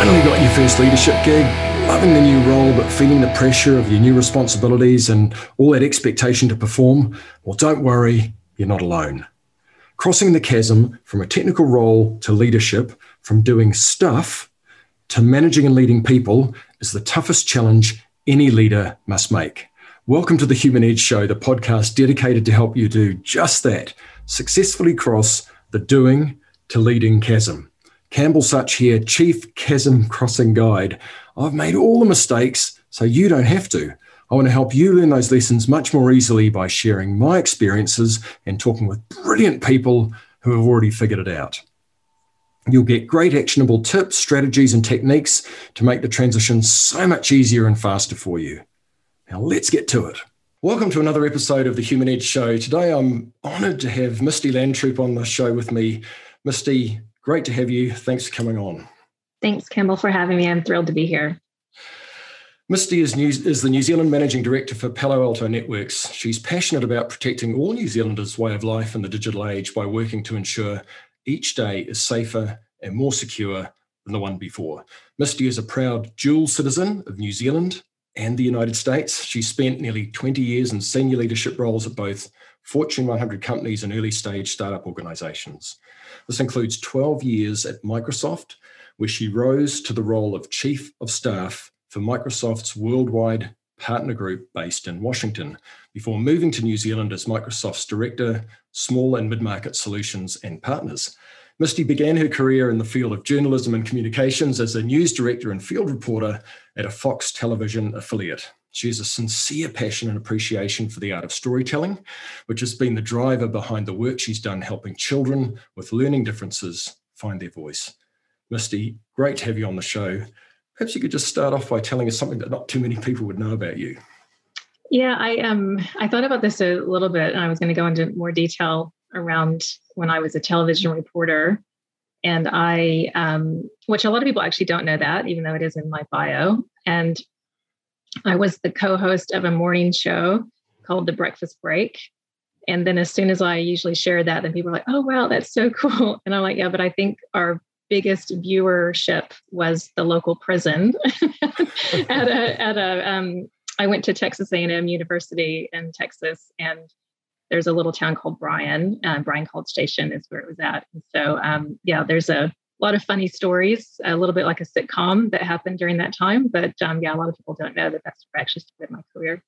finally got your first leadership gig, loving the new role, but feeling the pressure of your new responsibilities and all that expectation to perform? Well, don't worry, you're not alone. Crossing the chasm from a technical role to leadership, from doing stuff to managing and leading people, is the toughest challenge any leader must make. Welcome to the Human Edge Show, the podcast dedicated to help you do just that successfully cross the doing to leading chasm. Campbell Such here, Chief Chasm Crossing Guide. I've made all the mistakes so you don't have to. I want to help you learn those lessons much more easily by sharing my experiences and talking with brilliant people who have already figured it out. You'll get great actionable tips, strategies, and techniques to make the transition so much easier and faster for you. Now, let's get to it. Welcome to another episode of the Human Edge Show. Today, I'm honored to have Misti Landtroop on the show with me. Misti, Great to have you. Thanks for coming on. Thanks, Campbell, for having me. I'm thrilled to be here. Misti is, New, is the New Zealand Managing Director for Palo Alto Networks. She's passionate about protecting all New Zealanders' way of life in the digital age by working to ensure each day is safer and more secure than the one before. Misti is a proud dual citizen of New Zealand and the United States. She spent nearly 20 years in senior leadership roles at both Fortune 100 companies and early stage startup organizations. This includes 12 years at Microsoft, where she rose to the role of Chief of Staff for Microsoft's worldwide partner group based in Washington, before moving to New Zealand as Microsoft's Director, Small and Mid Market Solutions and Partners. Misti began her career in the field of journalism and communications as a news director and field reporter at a Fox television affiliate. She has a sincere passion and appreciation for the art of storytelling, which has been the driver behind the work she's done helping children with learning differences find their voice. Misti, great to have you on the show. Perhaps you could just start off by telling us something that not too many people would know about you. Yeah, I um I thought about this a little bit and I was going to go into more detail around when I was a television reporter. And I um which a lot of people actually don't know that, even though it is in my bio. And I was the co host of a morning show called The Breakfast Break. And then as soon as I usually share that, then people are like, oh, wow, that's so cool. And I'm like, yeah, but I think our biggest viewership was the local prison at a, at a, um, I went to Texas A&M University in Texas and there's a little town called Bryan, uh, Bryan College Station is where it was at. And so, um, yeah, there's a a lot of funny stories, a little bit like a sitcom that happened during that time. But um, yeah, a lot of people don't know that that's where I actually started my career.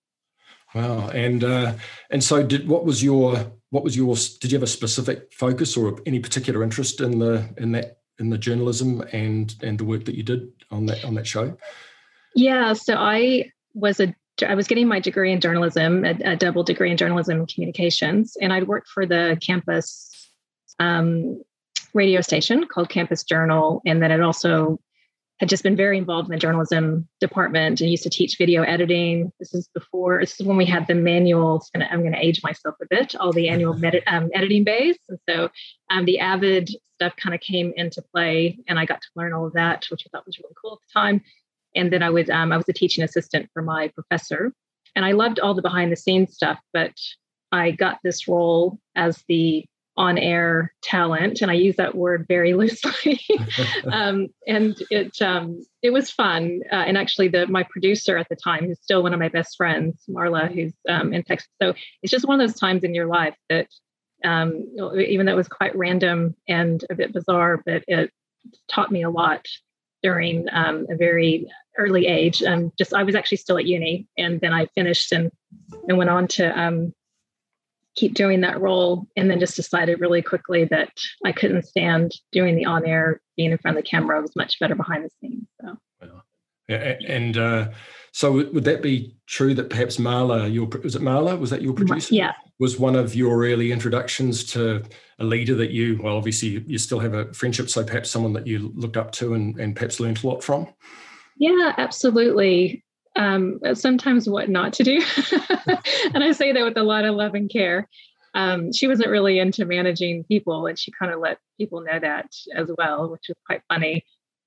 Wow, and uh, and so did what was your what was your did you have a specific focus or any particular interest in the in that in the journalism and and the work that you did on that on that show? Yeah, so I was a I was getting my degree in journalism, a, a double degree in journalism and communications, and I'd worked for the campus um, radio station called Campus Journal. And then it also had just been very involved in the journalism department and used to teach video editing. This is before, this is when we had the manual, I'm going to age myself a bit, all the annual med- um, editing bays. And so um, the Avid stuff kind of came into play and I got to learn all of that, which I thought was really cool at the time. And then I was, um, I was a teaching assistant for my professor. And I loved all the behind the scenes stuff, but I got this role as the on air talent and i use that word very loosely. Um, and it um, it was fun. Uh, and actually the my producer at the time who's still one of my best friends marla who's um, in texas. So it's just one of those times in your life that um, even though it was quite random and a bit bizarre but it taught me a lot during um, a very early age. And just i was actually still at uni and then i finished and and went on to um, keep doing that role and then just decided really quickly that I couldn't stand doing the on air, being in front of the camera. I was much better behind the scenes. So. Yeah, and uh, so would that be true that perhaps Marla, your was it Marla? Was that your producer? Yeah, was one of your early introductions to a leader that you well, obviously you still have a friendship, so perhaps someone that you looked up to and, and perhaps learned a lot from. Yeah, absolutely um, sometimes what not to do. and I say that with a lot of love and care. Um, she wasn't really into managing people, and she kind of let people know that as well, which was quite funny.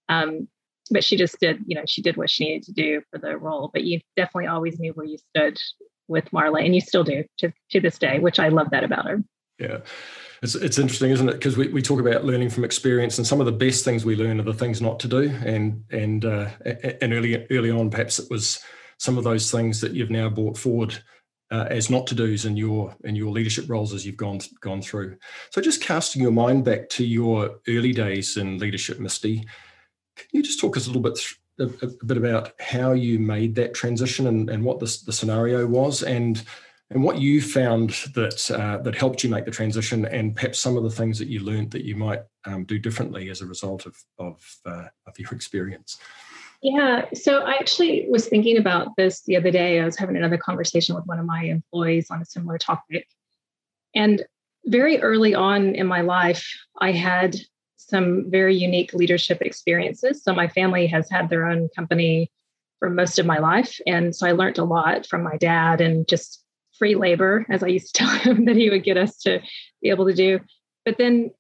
Um, but she just did, you know, she did what she needed to do for the role. But you definitely always knew where you stood with Marla, and you still do to, to this day, which I love that about her. Yeah. It's, it's interesting, isn't it? Because we, we talk about learning from experience, and some of the best things we learn are the things not to do. And and uh, and early early on, perhaps it was some of those things that you've now brought forward uh, as not to dos in your in your leadership roles as you've gone gone through. So, just casting your mind back to your early days in leadership, Misti, can you just talk us a little bit a, a bit about how you made that transition and, and what the, the scenario was, and and what you found that uh, that helped you make the transition, and perhaps some of the things that you learned that you might um, do differently as a result of of, uh, of your experience. Yeah. So I actually was thinking about this the other day. I was having another conversation with one of my employees on a similar topic. And very early on in my life, I had some very unique leadership experiences. So my family has had their own company for most of my life. And so I learned a lot from my dad and just free labor, as I used to tell him that he would get us to be able to do. But then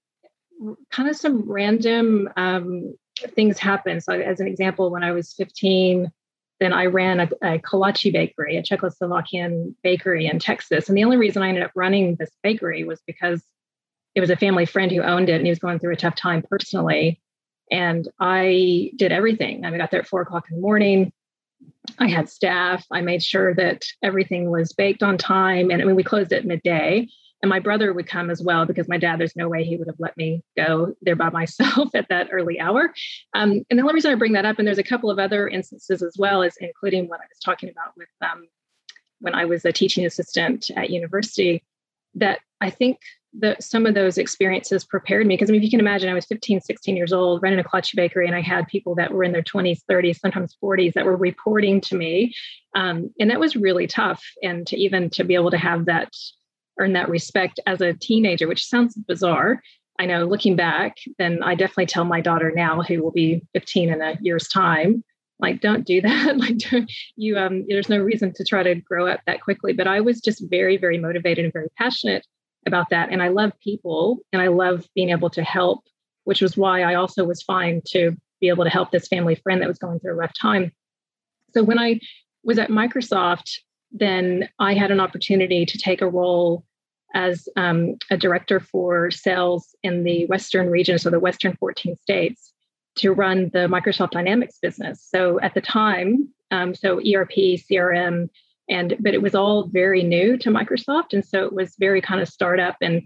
kind of some random um, things happen. So, as an example, when I was 15, then I ran a, a kolache bakery, a Czechoslovakian bakery in Texas. And the only reason I ended up running this bakery was because it was a family friend who owned it and he was going through a tough time personally. And I did everything. I got there at four o'clock in the morning. I had staff. I made sure that everything was baked on time. And I mean, we closed at midday. And my brother would come as well because my dad, there's no way he would have let me go there by myself at that early hour. Um, and the only reason I bring that up, and there's a couple of other instances as well, is including what I was talking about with um, when I was a teaching assistant at university, that I think that some of those experiences prepared me. Because I mean, if you can imagine, I was 15, 16 years old, running a kolache bakery, and I had people that were in their 20s, 30s, sometimes 40s that were reporting to me. Um, and that was really tough. And to even to be able to have that earn that respect as a teenager, which sounds bizarre. I know looking back, then I definitely tell my daughter now, who will be 15 in a year's time, like don't do that. like don't, you, um, there's no reason to try to grow up that quickly. But I was just very, very motivated and very passionate about that. And I love people and I love being able to help, which was why I also was fine to be able to help this family friend that was going through a rough time. So when I was at Microsoft, then I had an opportunity to take a role as um, a director for sales in the Western region, so the Western 14 states, to run the Microsoft Dynamics business. So at the time, um, so ERP, CRM, and but it was all very new to Microsoft, and so it was very kind of startup and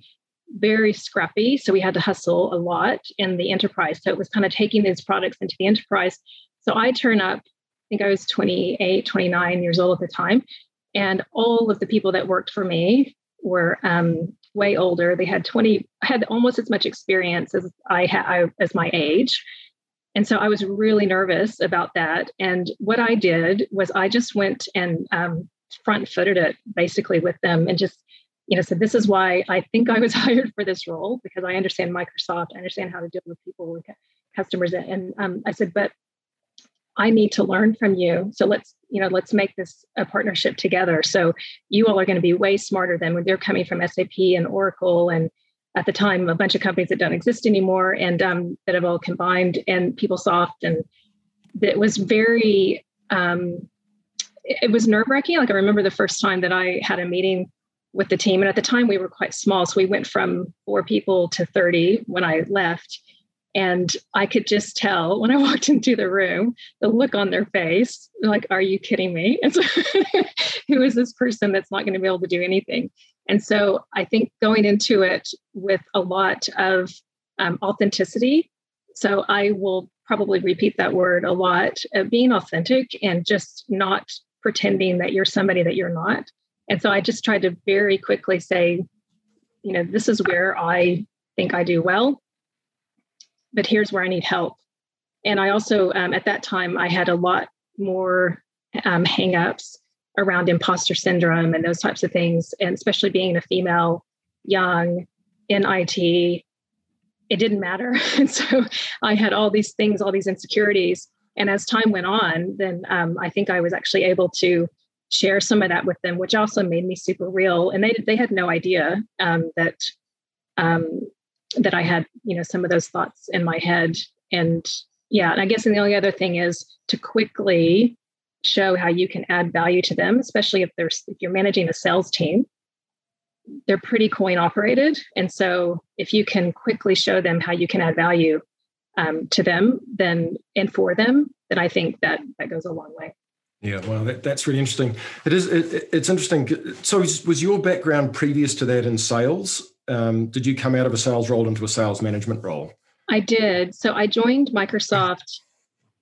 very scrappy. So we had to hustle a lot in the enterprise. So it was kind of taking these products into the enterprise. So I turn up, I think I was 28, 29 years old at the time, and all of the people that worked for me were um, way older. They had 20, had almost as much experience as I had as my age. And so I was really nervous about that. And what I did was I just went and um, front footed it basically with them and just, you know, said, this is why I think I was hired for this role because I understand Microsoft, I understand how to deal with people, with customers. And um, I said, but I need to learn from you. So let's, you know, let's make this a partnership together. So you all are going to be way smarter than when they're coming from SAP and Oracle and at the time a bunch of companies that don't exist anymore and um, that have all combined and PeopleSoft and it was very um, it was nerve wracking. Like I remember the first time that I had a meeting with the team, and at the time we were quite small, so we went from four people to thirty when I left and I could just tell when I walked into the room, the look on their face, like, are you kidding me? And so, who is this person that's not going to be able to do anything? And so I think going into it with a lot of um, authenticity. So I will probably repeat that word a lot of being authentic and just not pretending that you're somebody that you're not. And so I just tried to very quickly say, you know, this is where I think I do well but here's where I need help. And I also, um, at that time, I had a lot more um, hangups around imposter syndrome and those types of things. And especially being a female, young in IT, it didn't matter. And so I had all these things, all these insecurities. And as time went on, then um, I think I was actually able to share some of that with them, which also made me super real. And they they had no idea um, that um, that I had, you know, some of those thoughts in my head. And yeah, and I guess and the only other thing is to quickly show how you can add value to them, especially if there's if you're managing a sales team. they're pretty coin operated. And so if you can quickly show them how you can add value um, to them, then and for them, then I think that that goes a long way. Yeah, well, that, that's really interesting. It is. It, it's interesting. So, was your background previous to that in sales? Um, did you come out of a sales role into a sales management role? I did. So, I joined Microsoft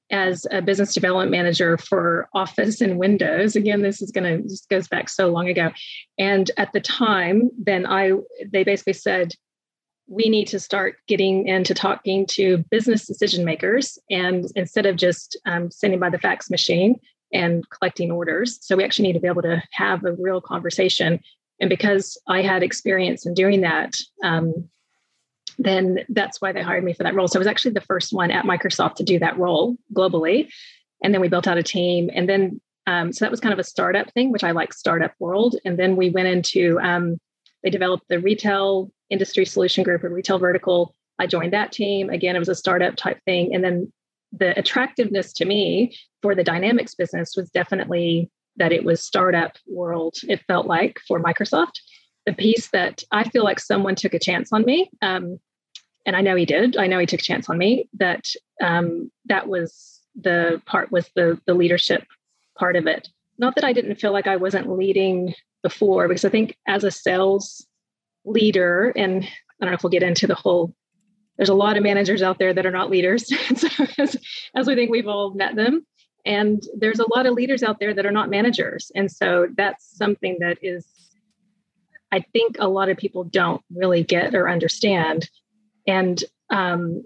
as a business development manager for Office and Windows. Again, this is going to this goes back so long ago. And at the time, then I they basically said we need to start getting into talking to business decision makers, and instead of just um, sending by the fax machine and collecting orders, so we actually need to be able to have a real conversation. And because I had experience in doing that, um, then that's why they hired me for that role. So I was actually the first one at Microsoft to do that role globally. And then we built out a team. And then, um, so that was kind of a startup thing, which I like startup world. And then we went into, um, they developed the retail industry solution group or retail vertical. I joined that team. Again, it was a startup type thing. And then the attractiveness to me for the Dynamics business was definitely that it was startup world, it felt like for Microsoft. The piece that I feel like someone took a chance on me. Um, and I know he did. I know he took a chance on me. That um, that was the part was the the leadership part of it. Not that I didn't feel like I wasn't leading before, because I think as a sales leader, and I don't know if we'll get into the whole. There's a lot of managers out there that are not leaders, so as, as we think we've all met them, and there's a lot of leaders out there that are not managers, and so that's something that is I think a lot of people don't really get or understand. And um,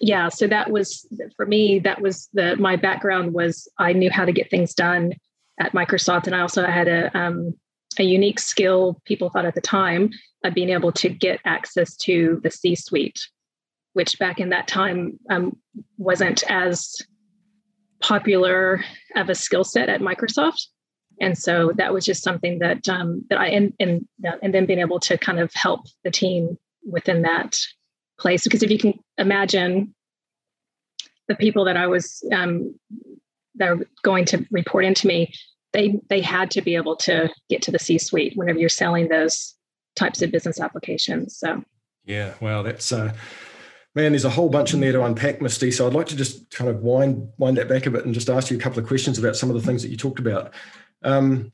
yeah so that was for me that was the my background was i knew how to get things done at microsoft. And i also had a um, a unique skill people thought at the time of being able to get access to the c suite which back in that time um, wasn't as popular of a skill set at microsoft. And so that was just something that um, that i and, and and then being able to kind of help the team within that place. Because if you can imagine the people that I was um, that are going to report into me, they they had to be able to get to the C-suite whenever you're selling those types of business applications. So. Yeah, well, that's uh, man. There's a whole bunch in there to unpack, Misti. So I'd like to just kind of wind wind that back a bit and just ask you a couple of questions about some of the things that you talked about. Um,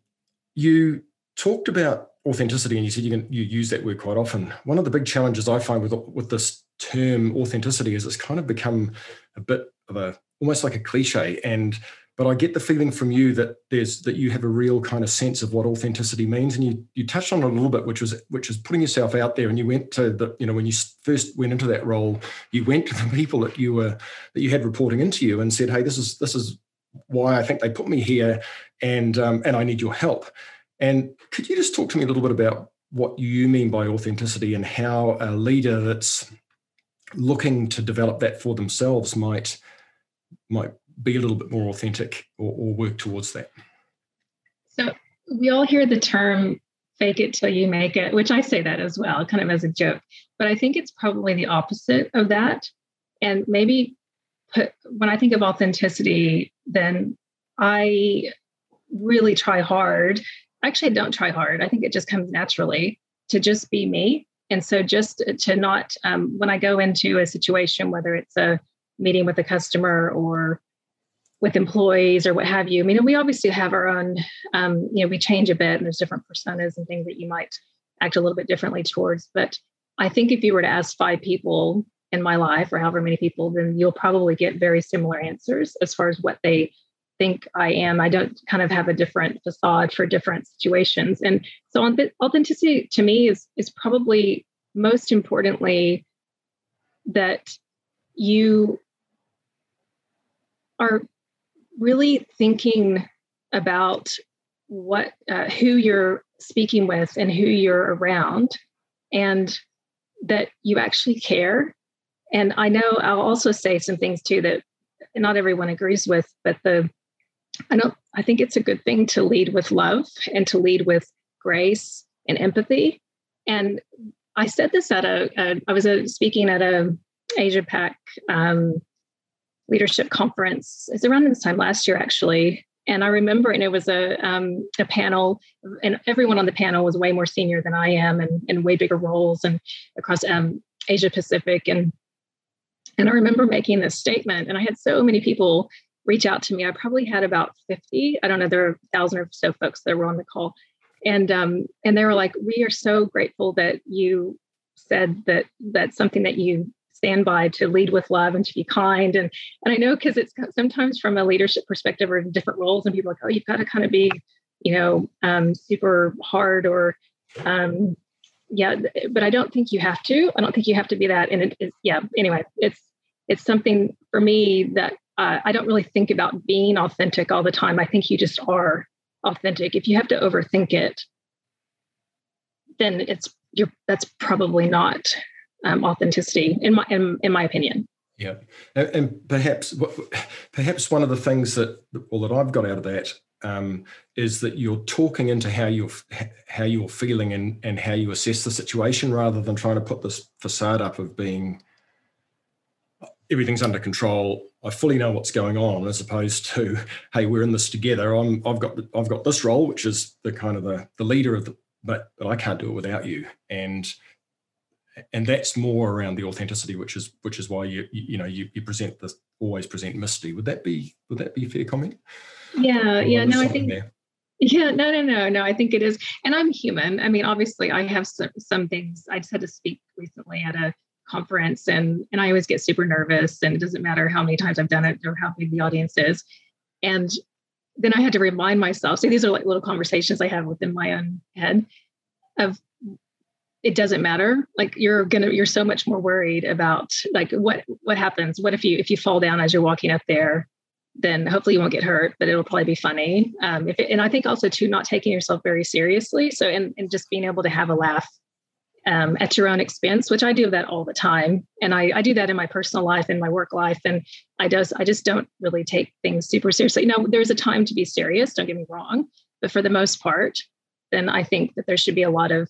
you talked about authenticity, and you said you can you use that word quite often. One of the big challenges I find with with this term authenticity is it's kind of become a bit of a almost like a cliche. And but I get the feeling from you that there's that you have a real kind of sense of what authenticity means, and you you touched on it a little bit, which was which is putting yourself out there. And you went to the you know when you first went into that role, you went to the people that you were that you had reporting into you and said, hey, this is this is why I think they put me here, and um, and I need your help. And could you just talk to me a little bit about what you mean by authenticity and how a leader that's looking to develop that for themselves might might be a little bit more authentic or, or work towards that? So we all hear the term fake it till you make it, which I say that as well, kind of as a joke. But I think it's probably the opposite of that. And maybe put, when I think of authenticity, then I really try hard actually I don't try hard. I think it just comes naturally to just be me. And so just to not, um, when I go into a situation, whether it's a meeting with a customer or with employees or what have you, I mean, we obviously have our own, um, you know, we change a bit and there's different personas and things that you might act a little bit differently towards. But I think if you were to ask five people in my life or however many people, then you'll probably get very similar answers as far as what they think I am. I don't kind of have a different facade for different situations. And so authenticity to me is is probably most importantly that you are really thinking about what uh, who you're speaking with and who you're around and that you actually care and i know i'll also say some things too that not everyone agrees with but the I don't I think it's a good thing to lead with love and to lead with grace and empathy. And I said this at a, a I was a, speaking at a Asia Pac um, leadership conference. It's around this time last year, actually. And I remember, and it was a um, a panel, and everyone on the panel was way more senior than I am, and in way bigger roles, and across um, Asia Pacific, and and I remember making this statement, and I had so many people reach out to me. I probably had about fifty. I don't know. There are a thousand or so folks that were on the call, and um, and they were like, "We are so grateful that you said that that's something that you stand by to lead with love and to be kind. And and i know because it's sometimes from a leadership perspective or in different roles and people are like oh you've got to kind of be you know um, super hard or um, yeah but i don't think you have to. I don't think you have to be that. And it is yeah anyway it's it's something for me that uh, i don't really think about being authentic all the time. I think you just are authentic. If you have to overthink it then it's you're that's probably not um, authenticity in my in, in my opinion. Yeah. And, and, perhaps perhaps one of the things that or that i've got out of that um, is that you're talking into how you're how you're feeling and and how you assess the situation rather than trying to put this facade up of being everything's under control i fully know what's going on as opposed to hey we're in this together i'm i've got i've got this role which is the kind of the the leader of the but but i can't do it without you. And and that's more around the authenticity, which is which is why you you, know you, you present this always present Misti. Would that be would that be a fair comment? Yeah, yeah. No, I think. There? Yeah, no, no, no, no. I think it is, and I'm human. I mean, obviously, I have some, some things. I just had to speak recently at a conference, and and I always get super nervous, and it doesn't matter how many times I've done it or how big the audience is, and then I had to remind myself. So these are like little conversations I have within my own head of it doesn't matter. Like you're gonna you're so much more worried about like what what happens? What if you if you fall down as you're walking up there? Then hopefully you won't get hurt but it'll probably be funny. Um, if it, and i think also too not taking yourself very seriously. So and, and just being able to have a laugh um, at your own expense which i do that all the time. And I, I do that in my personal life and my work life. And i just i just don't really take things super seriously. Know there's a time to be serious don't get me wrong. But for the most part then i think that there should be a lot of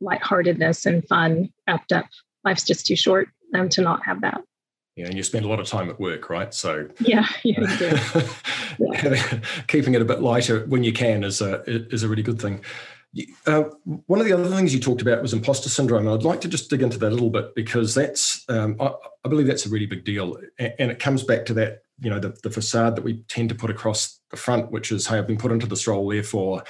lightheartedness and fun wrapped up. Life's just too short um, to not have that. Yeah, and you spend a lot of time at work, right? So yeah, yeah, yeah. keeping it a bit lighter when you can is a is a really good thing. Uh, one of the other things you talked about was imposter syndrome. And I'd like to just dig into that a little bit because that's, um, I, I, believe that's a really big deal. And, and, it comes back to that, you know, the, the facade that we tend to put across the front, which is, hey, I've been put into this role, therefore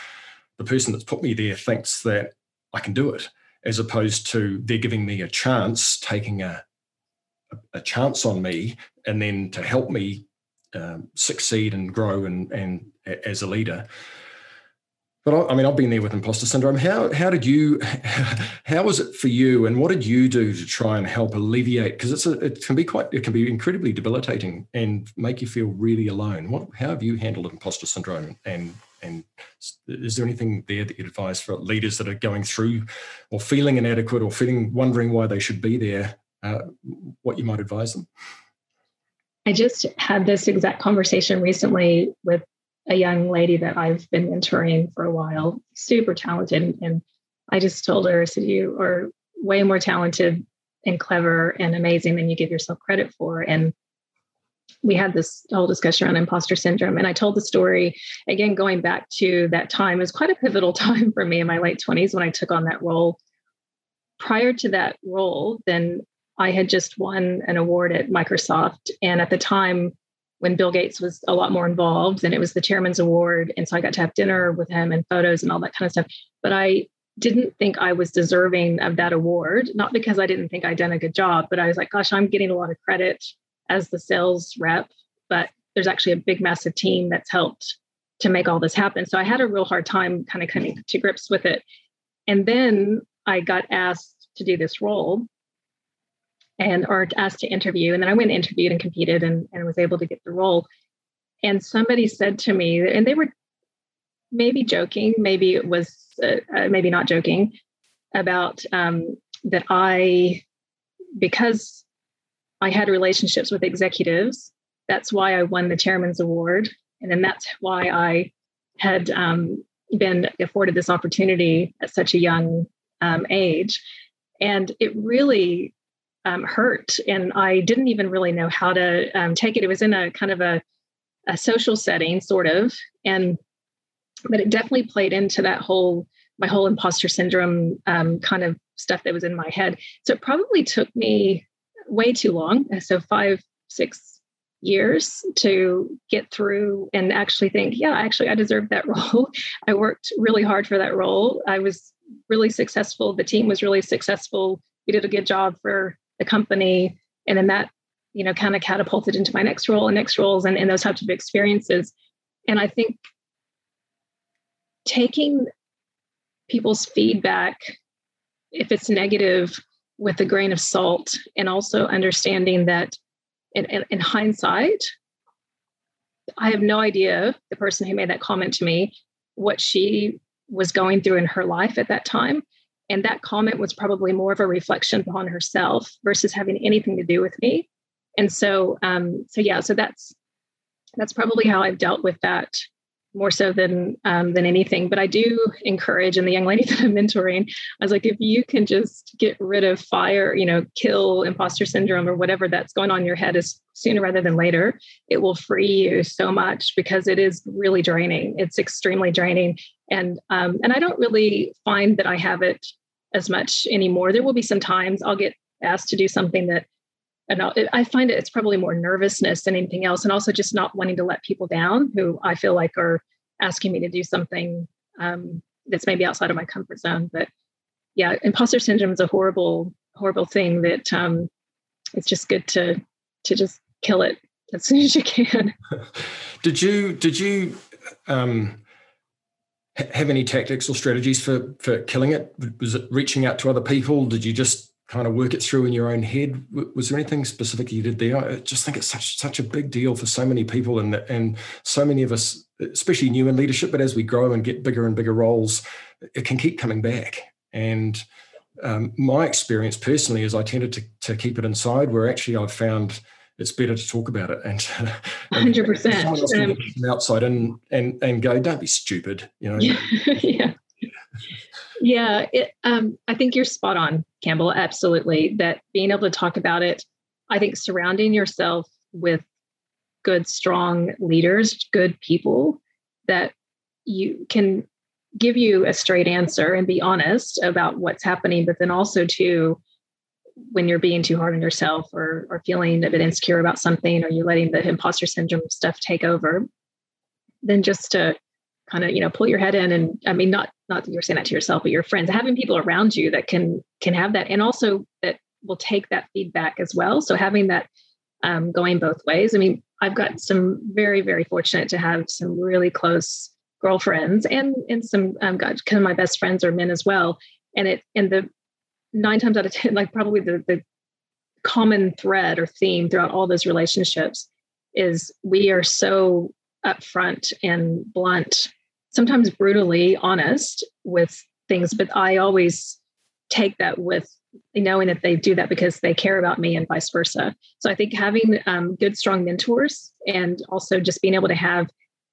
the person that's put me there thinks that I can do it, as opposed to they're giving me a chance, taking a, a, chance on me, and then to help me um, succeed and grow and, and as a leader. But I, I, mean, I've been there with imposter syndrome. How how did you? How was it for you? And what did you do to try and help alleviate? Because it's a, it can be quite it can be incredibly debilitating and make you feel really alone. What how have you handled imposter syndrome and and is there anything there that you'd advise for leaders that are going through or feeling inadequate or feeling wondering why they should be there? Uh, what you might advise them? I just had this exact conversation recently with a young lady that I've been mentoring for a while, super talented. And I just told her, I said, You are way more talented and clever and amazing than you give yourself credit for. And we had this whole discussion around imposter syndrome. And I told the story again, going back to that time, it was quite a pivotal time for me in my late 20s when I took on that role. Prior to that role, then I had just won an award at Microsoft. And at the time, when Bill Gates was a lot more involved, and it was the chairman's award. And so I got to have dinner with him and photos and all that kind of stuff. But I didn't think I was deserving of that award, not because I didn't think I'd done a good job, but I was like, gosh, I'm getting a lot of credit as the sales rep, but there's actually a big, massive team that's helped to make all this happen. So I had a real hard time kind of coming to grips with it. And then I got asked to do this role and or asked to interview. And then I went and interviewed and competed and, and was able to get the role. And somebody said to me, and they were maybe joking, maybe it was uh, uh, maybe not joking, about um, that I, because I had relationships with executives. That's why I won the chairman's award. And then that's why I had um, been afforded this opportunity at such a young um, age. And it really um, hurt. And I didn't even really know how to um, take it. It was in a kind of a, a social setting, sort of, and but it definitely played into that whole my whole imposter syndrome um, kind of stuff that was in my head. So it probably took me way too long. So five, six years to get through and actually think, yeah, actually, I deserve that role. I worked really hard for that role. I was really successful. The team was really successful. We did a good job for the company. And then that, you know, kind of catapulted into my next role and next roles and, and those types of experiences. And I think taking people's feedback, if it's negative, with a grain of salt, and also understanding that in, in, in hindsight, I have no idea the person who made that comment to me what she was going through in her life at that time. And that comment was probably more of a reflection upon herself versus having anything to do with me. And so, um, so yeah, so that's that's probably how I've dealt with that more so than um, than anything. But I do encourage, and the young lady that I'm mentoring, I was like, if you can just get rid of fire, you know, kill imposter syndrome or whatever that's going on in your head is sooner rather than later, it will free you so much because it is really draining. It's extremely draining, and um, and I don't really find that I have it as much anymore. There will be some times I'll get asked to do something that and I find it, it's probably more nervousness than anything else, and also just not wanting to let people down who I feel like are asking me to do something um, that's maybe outside of my comfort zone. But yeah, imposter syndrome is a horrible, horrible thing that um, it's just good to to just kill it as soon as you can. did you did you um, have any tactics or strategies for for killing it? Was it reaching out to other people? Did you just kind of work it through in your own head. Was there anything specific you did there? I just think it's such such a big deal for so many people, and and so many of us, especially new in leadership. But as we grow and get bigger and bigger roles, it can keep coming back. And um, my experience personally is I tended to to keep it inside. Where actually I've found it's better to talk about it and hundred percent um, outside and and and go, don't be stupid, you know. yeah. Yeah, it, um, I think you're spot on, Campbell. Absolutely. That being able to talk about it, I think surrounding yourself with good, strong leaders, good people that you can give you a straight answer and be honest about what's happening, but then also to when you're being too hard on yourself or or feeling a bit insecure about something or you're letting the imposter syndrome stuff take over, then just to kind of you know pull your head in and i mean not not that you're saying that to yourself but your friends having people around you that can can have that and also that will take that feedback as well. So having that um, going both ways. I mean i've got some very very fortunate to have some really close girlfriends and and some um, got kind of my best friends are men as well. And it and the nine times out of ten like probably the the common thread or theme throughout all those relationships is we are so upfront and blunt sometimes brutally honest with things, but I always take that with knowing that they do that because they care about me and vice versa. So I think having um, good, strong mentors and also just being able to have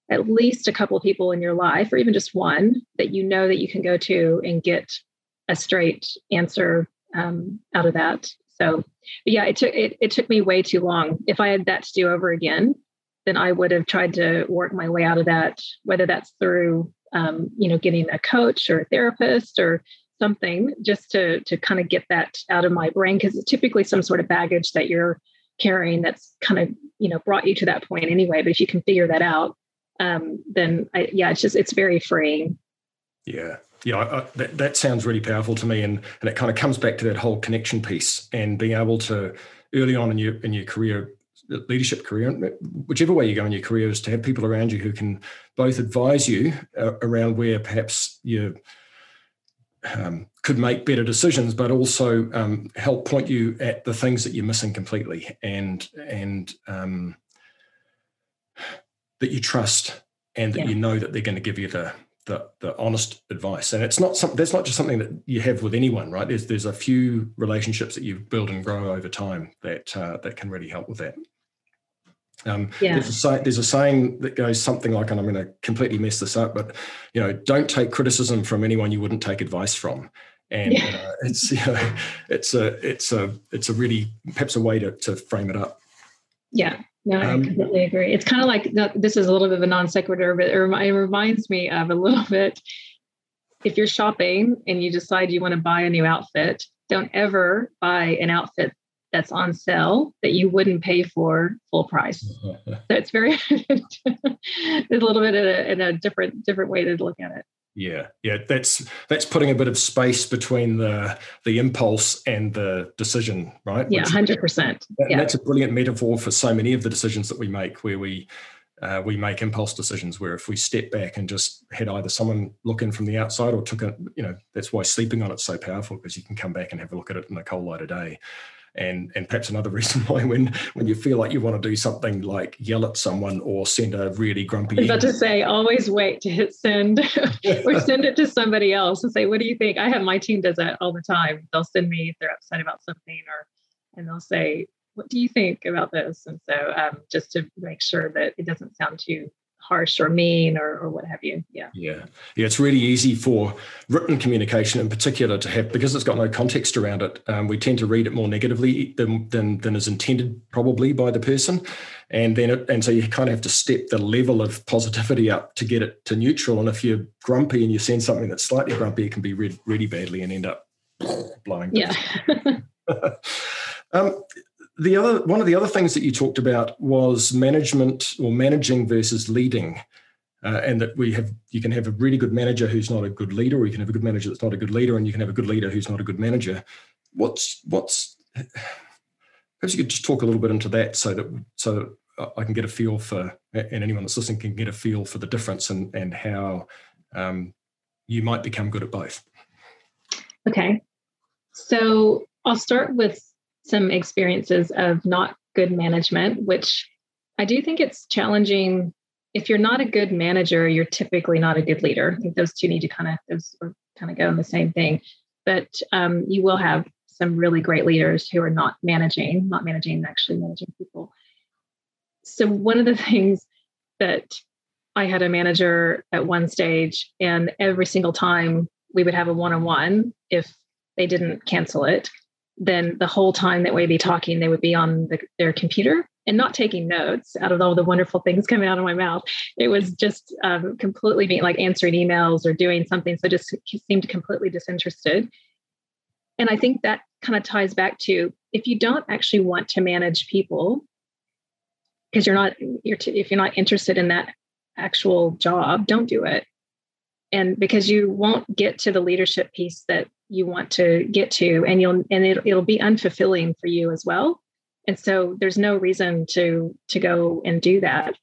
at least a couple of people in your life, or even just one that you know that you can go to and get a straight answer um, out of that. So, yeah, it took it, it took me way too long. If I had that to do over again, then I would have tried to work my way out of that, whether that's through um, you know getting a coach or a therapist or something, just to to kind of get that out of my brain because it's typically some sort of baggage that you're carrying that's kind of you know brought you to that point anyway. But if you can figure that out, um, then I, yeah, it's just it's very freeing. Yeah, yeah, I, I, that, that sounds really powerful to me, and and it kind of comes back to that whole connection piece and being able to early on in your in your career leadership career, whichever way you go in your career, is to have people around you who can both advise you uh, around where perhaps you um, could make better decisions, but also um, help point you at the things that you're missing completely, and and um, that you trust, and that yeah. you know that they're going to give you the the, the honest advice. And it's not something that's not just something that you have with anyone, right? There's there's a few relationships that you build and grow over time that uh, that can really help with that. Um, yeah. there's, a, there's a saying that goes something like, and I'm going to completely mess this up, but you know, don't take criticism from anyone you wouldn't take advice from. And yeah. uh, it's you know, it's a it's a it's a really perhaps a way to to frame it up. Yeah, No, I um, completely agree. It's kind of like this is a little bit of a non sequitur, but it reminds me of a little bit. If you're shopping and you decide you want to buy a new outfit, don't ever buy an outfit that's on sale that you wouldn't pay for full price. so it's very, it's a little bit in a, in a different different way to look at it. Yeah, yeah, that's that's putting a bit of space between the the impulse and the decision, right? Yeah, hundred percent. Yeah, that's a brilliant metaphor for so many of the decisions that we make, where we uh, we make impulse decisions. Where if we step back and just had either someone look in from the outside or took a, you know, that's why sleeping on it's so powerful because you can come back and have a look at it in the cold light of day and and perhaps another reason why when when you feel like you want to do something like yell at someone or send a really grumpy I was about to say always wait to hit send or send it to somebody else and say what do you think? I have my team does that all the time. They'll send me if they're upset about something or and they'll say what do you think about this? And so um, just to make sure that it doesn't sound too harsh or mean or, or what have you. Yeah. Yeah. Yeah. It's really easy for written communication in particular to have, because it's got no context around it, um, we tend to read it more negatively than, than, than is intended probably by the person. And then, it, and so you kind of have to step the level of positivity up to get it to neutral. And if you're grumpy and you send something that's slightly grumpy, it can be read really badly and end up blowing. Yeah. um, the other one of the other things that you talked about was management or managing versus leading. Uh, and that we have you can have a really good manager who's not a good leader, or you can have a good manager that's not a good leader, and you can have a good leader who's not a good manager. What's what's perhaps you could just talk a little bit into that so that so that I can get a feel for and anyone that's listening can get a feel for the difference and and how um, you might become good at both. Okay, so I'll start with some experiences of not good management, which I do think it's challenging. If you're not a good manager, you're typically not a good leader. I think those two need to kind of those kind of go in the same thing. But um, you will have some really great leaders who are not managing, not managing, actually managing people. So one of the things that I had a manager at one stage, and every single time we would have a one-on-one if they didn't cancel it then the whole time that we'd be talking, they would be on the, their computer and not taking notes out of all the wonderful things coming out of my mouth. It was just um, completely being like answering emails or doing something. So just seemed completely disinterested. And I think that kind of ties back to if you don't actually want to manage people, because you're not, you're t- if you're not interested in that actual job, don't do it. And because you won't get to the leadership piece that you want to get to and you'll and it, it'll be unfulfilling for you as well. And so there's no reason to to go and do that.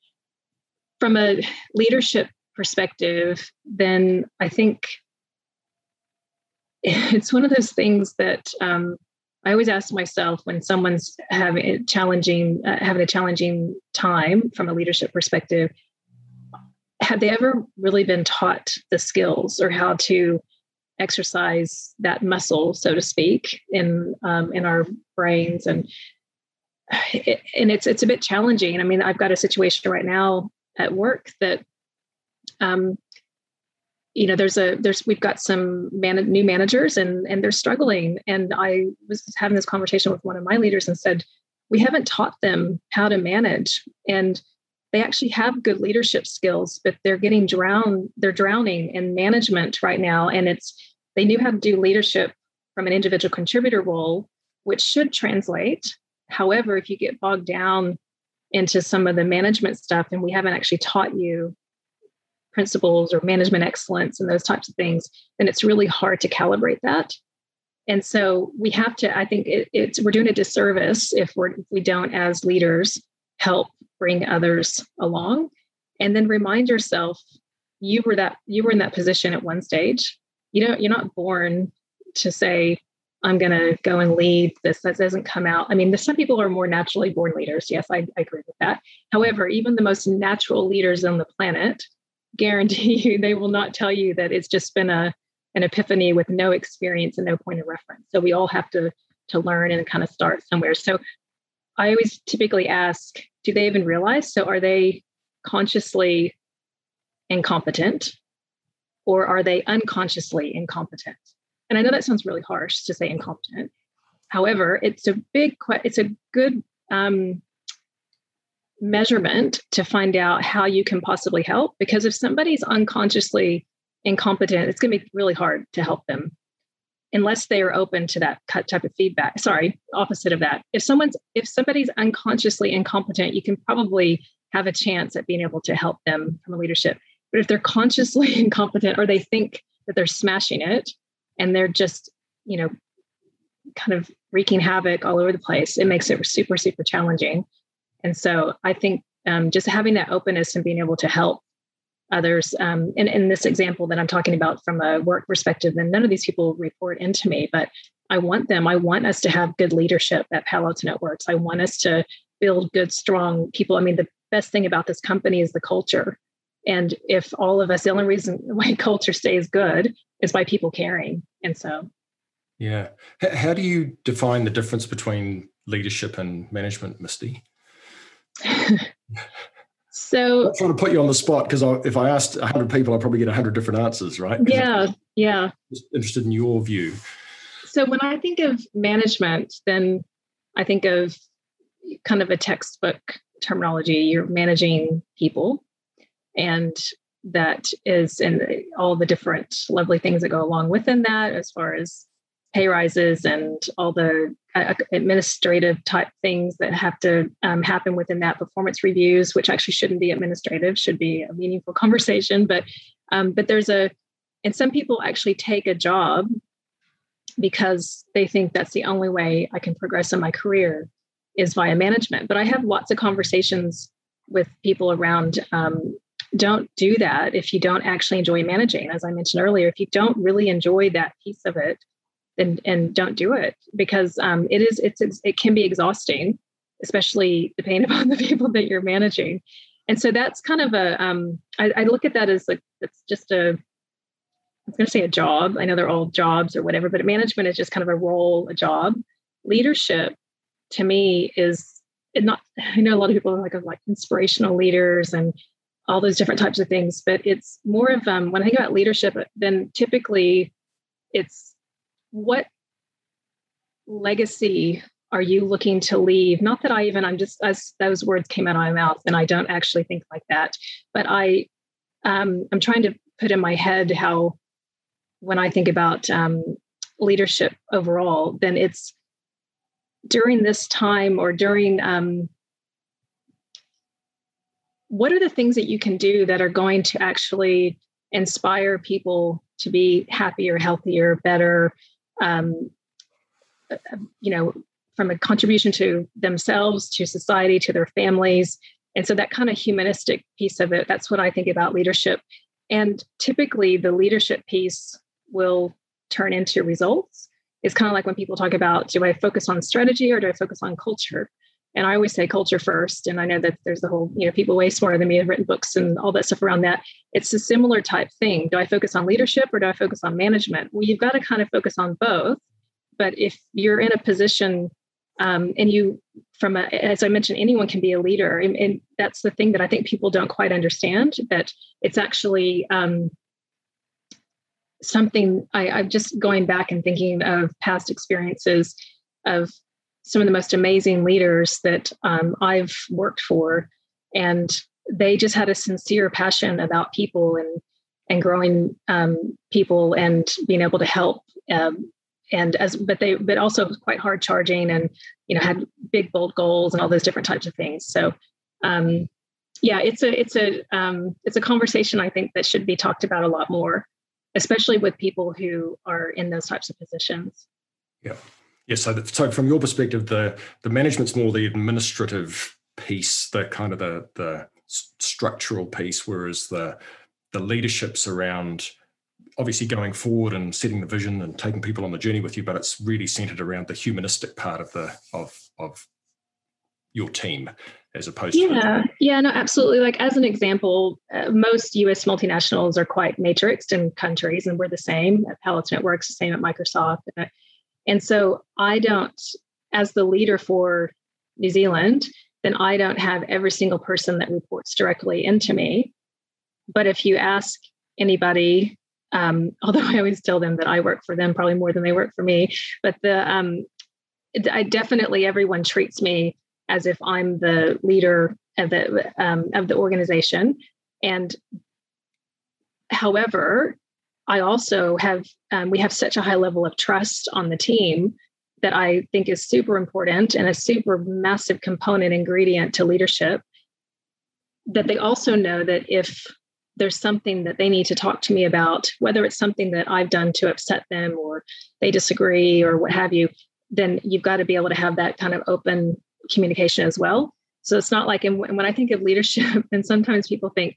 From a leadership perspective then i think it's one of those things that um, i always ask myself when someone's having challenging uh, having a challenging time from a leadership perspective have they ever really been taught the skills or how to exercise that muscle, so to speak, in um, in our brains, and it, and it's it's a bit challenging. I mean, I've got a situation right now at work that, um, you know, there's a there's we've got some man, new managers and and they're struggling, and I was having this conversation with one of my leaders and said, we haven't taught them how to manage. And they actually have good leadership skills, but they're getting drowned, they're drowning in management right now. And it's they knew how to do leadership from an individual contributor role, which should translate. However, if you get bogged down into some of the management stuff and we haven't actually taught you principles or management excellence and those types of things, then it's really hard to calibrate that. And so we have to, I think it, it's we're doing a disservice if we're if we don't as leaders help bring others along. And then remind yourself you were that you were in that position at one stage. You know you're not born to say i'm going to go and lead this. That doesn't come out. I mean some people are more naturally born leaders. Yes I, I agree with that. However even the most natural leaders on the planet guarantee you they will not tell you that it's just been a an epiphany with no experience and no point of reference. So we all have to to learn and kind of start somewhere. So i always typically ask do they even realize? So are they consciously incompetent or are they unconsciously incompetent? And I know that sounds really harsh to say incompetent. However, it's a big, it's a good um, measurement to find out how you can possibly help. Because if somebody's unconsciously incompetent, it's going to be really hard to help them unless they are open to that type of feedback. Sorry, opposite of that. If someone's if somebody's unconsciously incompetent, you can probably have a chance at being able to help them from a leadership. But if they're consciously incompetent or they think that they're smashing it and they're just, you know, kind of wreaking havoc all over the place, it makes it super, super challenging. And so I think um, just having that openness and being able to help others. Um, in, in this example that I'm talking about from a work perspective, then none of these people report into me, but I want them. I want us to have good leadership at Palo Alto Networks. I want us to build good, strong people. I mean, the best thing about this company is the culture. And if all of us, the only reason why culture stays good is by people caring. And so, yeah. How do you define the difference between leadership and management, Misti? So I'm trying to put you on the spot because if I asked 100 people, I'll probably get 100 different answers, right? Yeah, yeah. Just interested in your view. So when I think of management, then I think of kind of a textbook terminology. You're managing people, and that is and all the different lovely things that go along within that, as far as pay rises and all the uh, administrative type things that have to um, happen within that performance reviews, which actually shouldn't be administrative, should be a meaningful conversation. But um, but there's a and some people actually take a job because they think that's the only way I can progress in my career is via management. But I have lots of conversations with people around um, don't do that if you don't actually enjoy managing. As I mentioned earlier, if you don't really enjoy that piece of it, and and don't do it because um, it is it's it can be exhausting, especially depending upon the people that you're managing. And so that's kind of a um, I, I look at that as like it's just a I was going to say a job. I know they're all jobs or whatever, but management is just kind of a role, a job. Leadership, to me, is not. I know a lot of people are like like inspirational leaders and all those different types of things, but it's more of um, when I think about leadership, then typically it's what legacy are you looking to leave? Not that I even, I'm just, as those words came out of my mouth, and I don't actually think like that, but I, um, I'm trying to put in my head how, when I think about um, leadership overall, then it's during this time or during um, what are the things that you can do that are going to actually inspire people to be happier, healthier, better, um, you know, from a contribution to themselves, to society, to their families. And so that kind of humanistic piece of it, that's what I think about leadership. And typically the leadership piece will turn into results. It's kind of like when people talk about do I focus on strategy or do I focus on culture? And I always say culture first. And I know that there's the whole, you know, people way smarter than me have written books and all that stuff around that. It's a similar type thing. Do I focus on leadership or do I focus on management? Well, you've got to kind of focus on both. But if you're in a position um, and you, from a, as I mentioned, anyone can be a leader. And, and, that's the thing that I think people don't quite understand that it's actually um, something I, I'm just going back and thinking of past experiences of some of the most amazing leaders that um, I've worked for, and they just had a sincere passion about people and and growing um, people and being able to help. Um, and as but they but also quite hard charging and you know had big bold goals and all those different types of things. So um, yeah, it's a it's a um, it's a conversation I think that should be talked about a lot more, especially with people who are in those types of positions. Yeah. Yeah, so, so from your perspective, the the management's more the administrative piece, the kind of the the structural piece, whereas the the leadership's around obviously going forward and setting the vision and taking people on the journey with you, but it's really centered around the humanistic part of the of of your team as opposed yeah to- yeah. No absolutely. Like as an example uh, most us multinationals are quite matrixed in countries and we're the same at Palo Alto Networks the same at microsoft and so I don't, as the leader for New Zealand, then I don't have every single person that reports directly into me. But if you ask anybody, um, although I always tell them that I work for them probably more than they work for me, but the um, I definitely everyone treats me as if I'm the leader of the um, of the organization. And however, I also have um, we have such a high level of trust on the team that I think is super important and a super massive component ingredient to leadership. That they also know that if there's something that they need to talk to me about, whether it's something that I've done to upset them or they disagree or what have you, then you've got to be able to have that kind of open communication as well. So it's not like, and when I think of leadership, and sometimes people think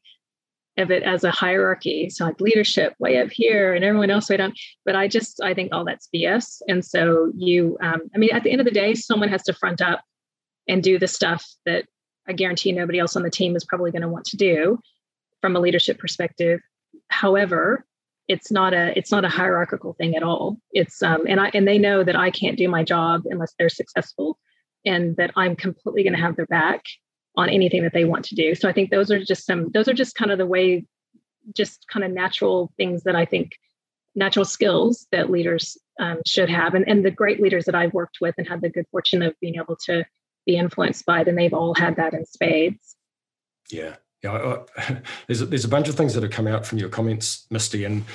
of it as a hierarchy. So like leadership way up here and everyone else way down. But I just, I think all that's BS. And so you, um, I mean, at the end of the day, someone has to front up and do the stuff that I guarantee nobody else on the team is probably going to want to do from a leadership perspective. However, it's not a it's not a hierarchical thing at all. It's um and I and they know that I can't do my job unless they're successful and that I'm completely going to have their back on anything that they want to do. So I think those are just some those are just kind of the way just kind of natural things that I think natural skills that leaders um, should have and, and the great leaders that I've worked with and had the good fortune of being able to be influenced by then they've all had that in spades. Yeah, yeah, I, there's a, there's a bunch of things that have come out from your comments, Misti, and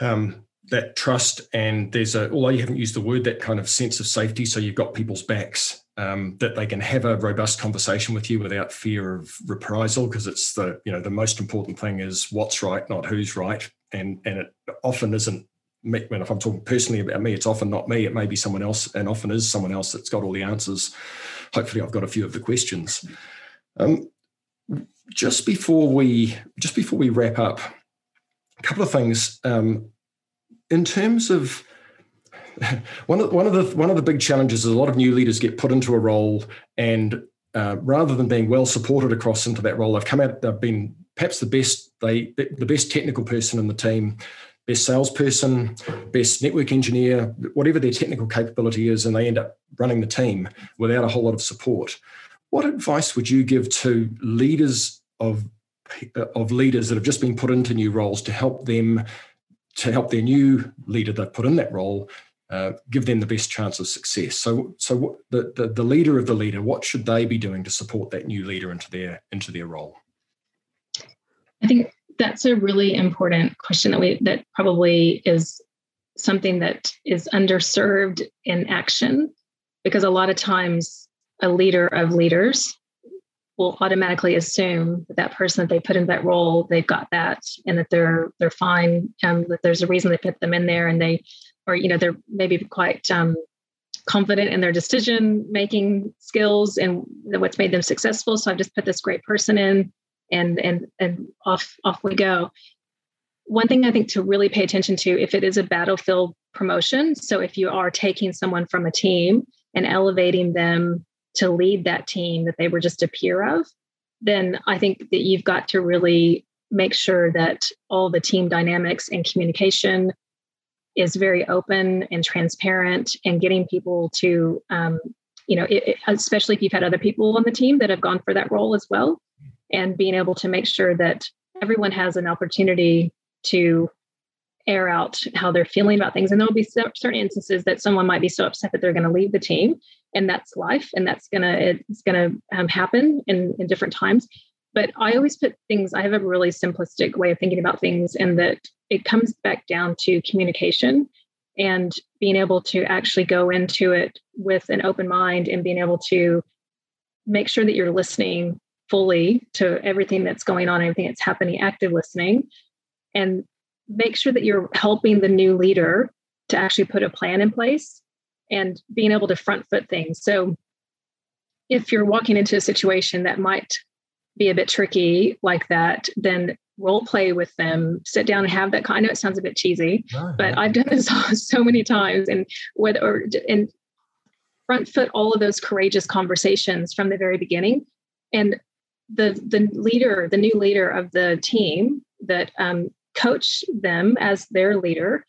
um, that trust and there's a although you haven't used the word that kind of sense of safety, so you've got people's backs um, that they can have a robust conversation with you without fear of reprisal because it's the you know the most important thing is what's right, not who's right, and and it often isn't me, when if I'm talking personally about me, it's often not me. It may be someone else, and often is someone else that's got all the answers. Hopefully, I've got a few of the questions. Um, just before we just before we wrap up, a couple of things um, in terms of one of one of the one of the big challenges is a lot of new leaders get put into a role and uh, rather than being well supported across into that role, they've come out. They've been perhaps the best they the best technical person in the team, best salesperson, best network engineer, whatever their technical capability is, and they end up running the team without a whole lot of support. What advice would you give to leaders of of leaders that have just been put into new roles to help them to help their new leader they've put in that role uh, give them the best chance of success. So, so the, the, the leader of the leader, what should they be doing to support that new leader into their into their role? I think that's a really important question that we that probably is something that is underserved in action because a lot of times a leader of leaders will automatically assume that that person that they put in that role they've got that and that they're they're fine and that there's a reason they put them in there and they or you know they're maybe quite um, confident in their decision making skills and what's made them successful. So i've just put this great person in and and and off off we go. One thing i think to really pay attention to if it is a battlefield promotion so if you are taking someone from a team and elevating them to lead that team that they were just a peer of, then I think that you've got to really make sure that all the team dynamics and communication is very open and transparent and getting people to um, you know it, especially if you've had other people on the team that have gone for that role as well and being able to make sure that everyone has an opportunity to air out how they're feeling about things. And there'll be certain instances that someone might be so upset that they're going to leave the team and that's life and that's gonna it's gonna um, happen in, in different times. But i always put things i have a really simplistic way of thinking about things and that it comes back down to communication and being able to actually go into it with an open mind and being able to make sure that you're listening fully to everything that's going on everything that's happening active listening and make sure that you're helping the new leader to actually put a plan in place and being able to front foot things. So if you're walking into a situation that might be a bit tricky like that, then role play with them, sit down and have that. I know it sounds a bit cheesy, but I've done this so many times, and whether or and front foot all of those courageous conversations from the very beginning, and the the leader, the new leader of the team that um, coach them as their leader.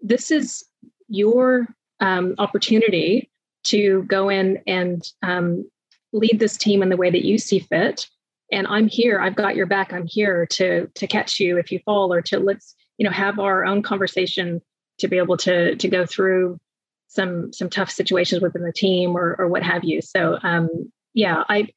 This is your um, opportunity to go in and um, lead this team in the way that you see fit and i'm here i've got your back i'm here to to catch you if you fall or to let's you know have our own conversation to be able to to go through some some tough situations within the team or or what have you so um yeah i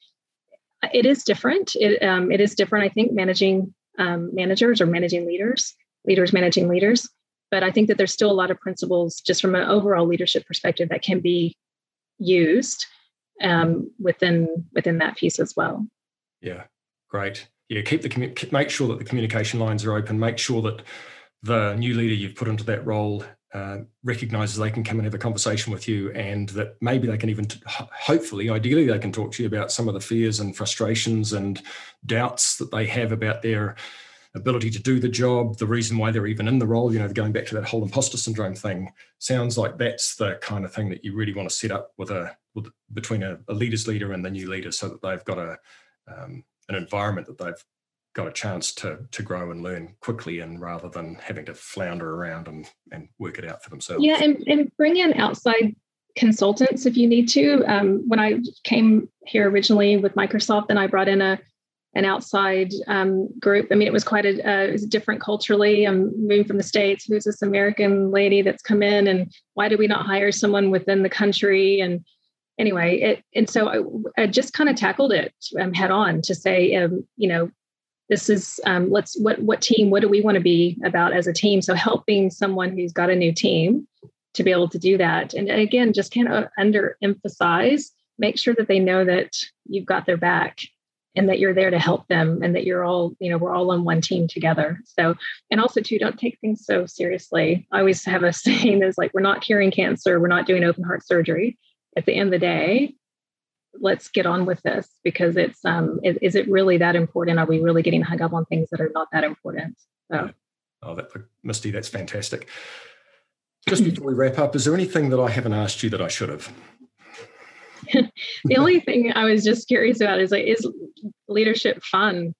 it is different. It, um, it is different, I think, managing um, managers or managing leaders, leaders managing leaders. But I think that there's still a lot of principles just from an overall leadership perspective that can be used um, within within that piece as well. Yeah, great. Yeah, keep the make sure that the communication lines are open. Make sure that the new leader you've put into that role uh, recognizes they can come and have a conversation with you and that maybe they can even t- hopefully ideally they can talk to you about some of the fears and frustrations and doubts that they have about their ability to do the job the reason why they're even in the role you know going back to that whole imposter syndrome thing. Sounds like that's the kind of thing that you really want to set up with a with, between a, a leader's leader and the new leader so that they've got a um, an environment that they've got a chance to to grow and learn quickly and rather than having to flounder around and and work it out for themselves. Yeah and, and bring in outside consultants if you need to. Um, when i came here originally with microsoft then i brought in a an outside um, group. I mean it was quite a uh, it was different culturally. I'm moving from the states who's this american lady that's come in and why did we not hire someone within the country? And anyway it and so i, I just kind of tackled it um, head on to say um, you know this is um, let's what what team what do we want to be about as a team? So helping someone who's got a new team to be able to do that. And again just kind of underemphasize make sure that they know that you've got their back and that you're there to help them and that you're all you know we're all on one team together. So and also too don't take things so seriously. I always have a saying is like we're not curing cancer we're not doing open heart surgery. At the end of the day let's get on with this because it's um is, is, it really that important? Are we really getting hung up on things that are not that important? So. Oh that Misti that's fantastic. Just before we wrap up is there anything that i haven't asked you that i should have? The only thing i was just curious about is like is leadership fun?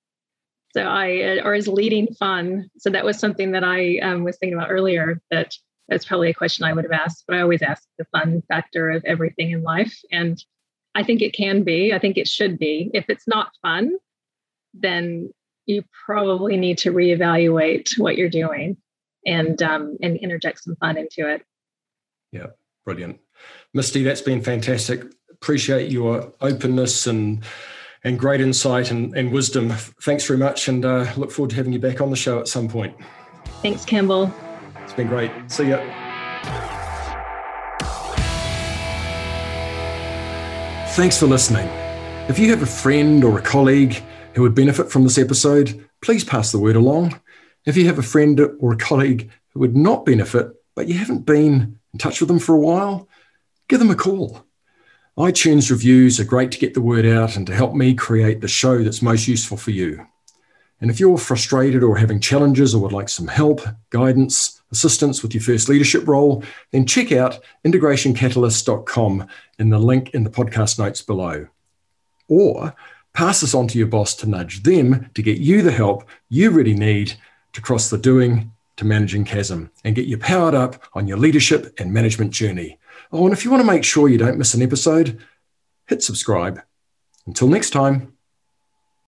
So i or is leading fun? So that was something that i um, was thinking about earlier that that's probably a question i would have asked but i always ask the fun factor of everything in life. And I think it can be. I think it should be. If it's not fun, then you probably need to reevaluate what you're doing and um, and interject some fun into it. Yeah, brilliant, Misti. That's been fantastic. Appreciate your openness and and great insight and, and wisdom. Thanks very much, and uh, look forward to having you back on the show at some point. Thanks, Campbell. It's been great. See ya. Thanks for listening. If you have a friend or a colleague who would benefit from this episode, please pass the word along. If you have a friend or a colleague who would not benefit, but you haven't been in touch with them for a while, give them a call. iTunes reviews are great to get the word out and to help me create the show that's most useful for you. And if you're frustrated or having challenges or would like some help, guidance, assistance with your first leadership role, then check out integrationcatalyst.com in the link in the podcast notes below. Or pass this on to your boss to nudge them to get you the help you really need to cross the doing to managing chasm and get you powered up on your leadership and management journey. Oh, and if you want to make sure you don't miss an episode, hit subscribe. Until next time.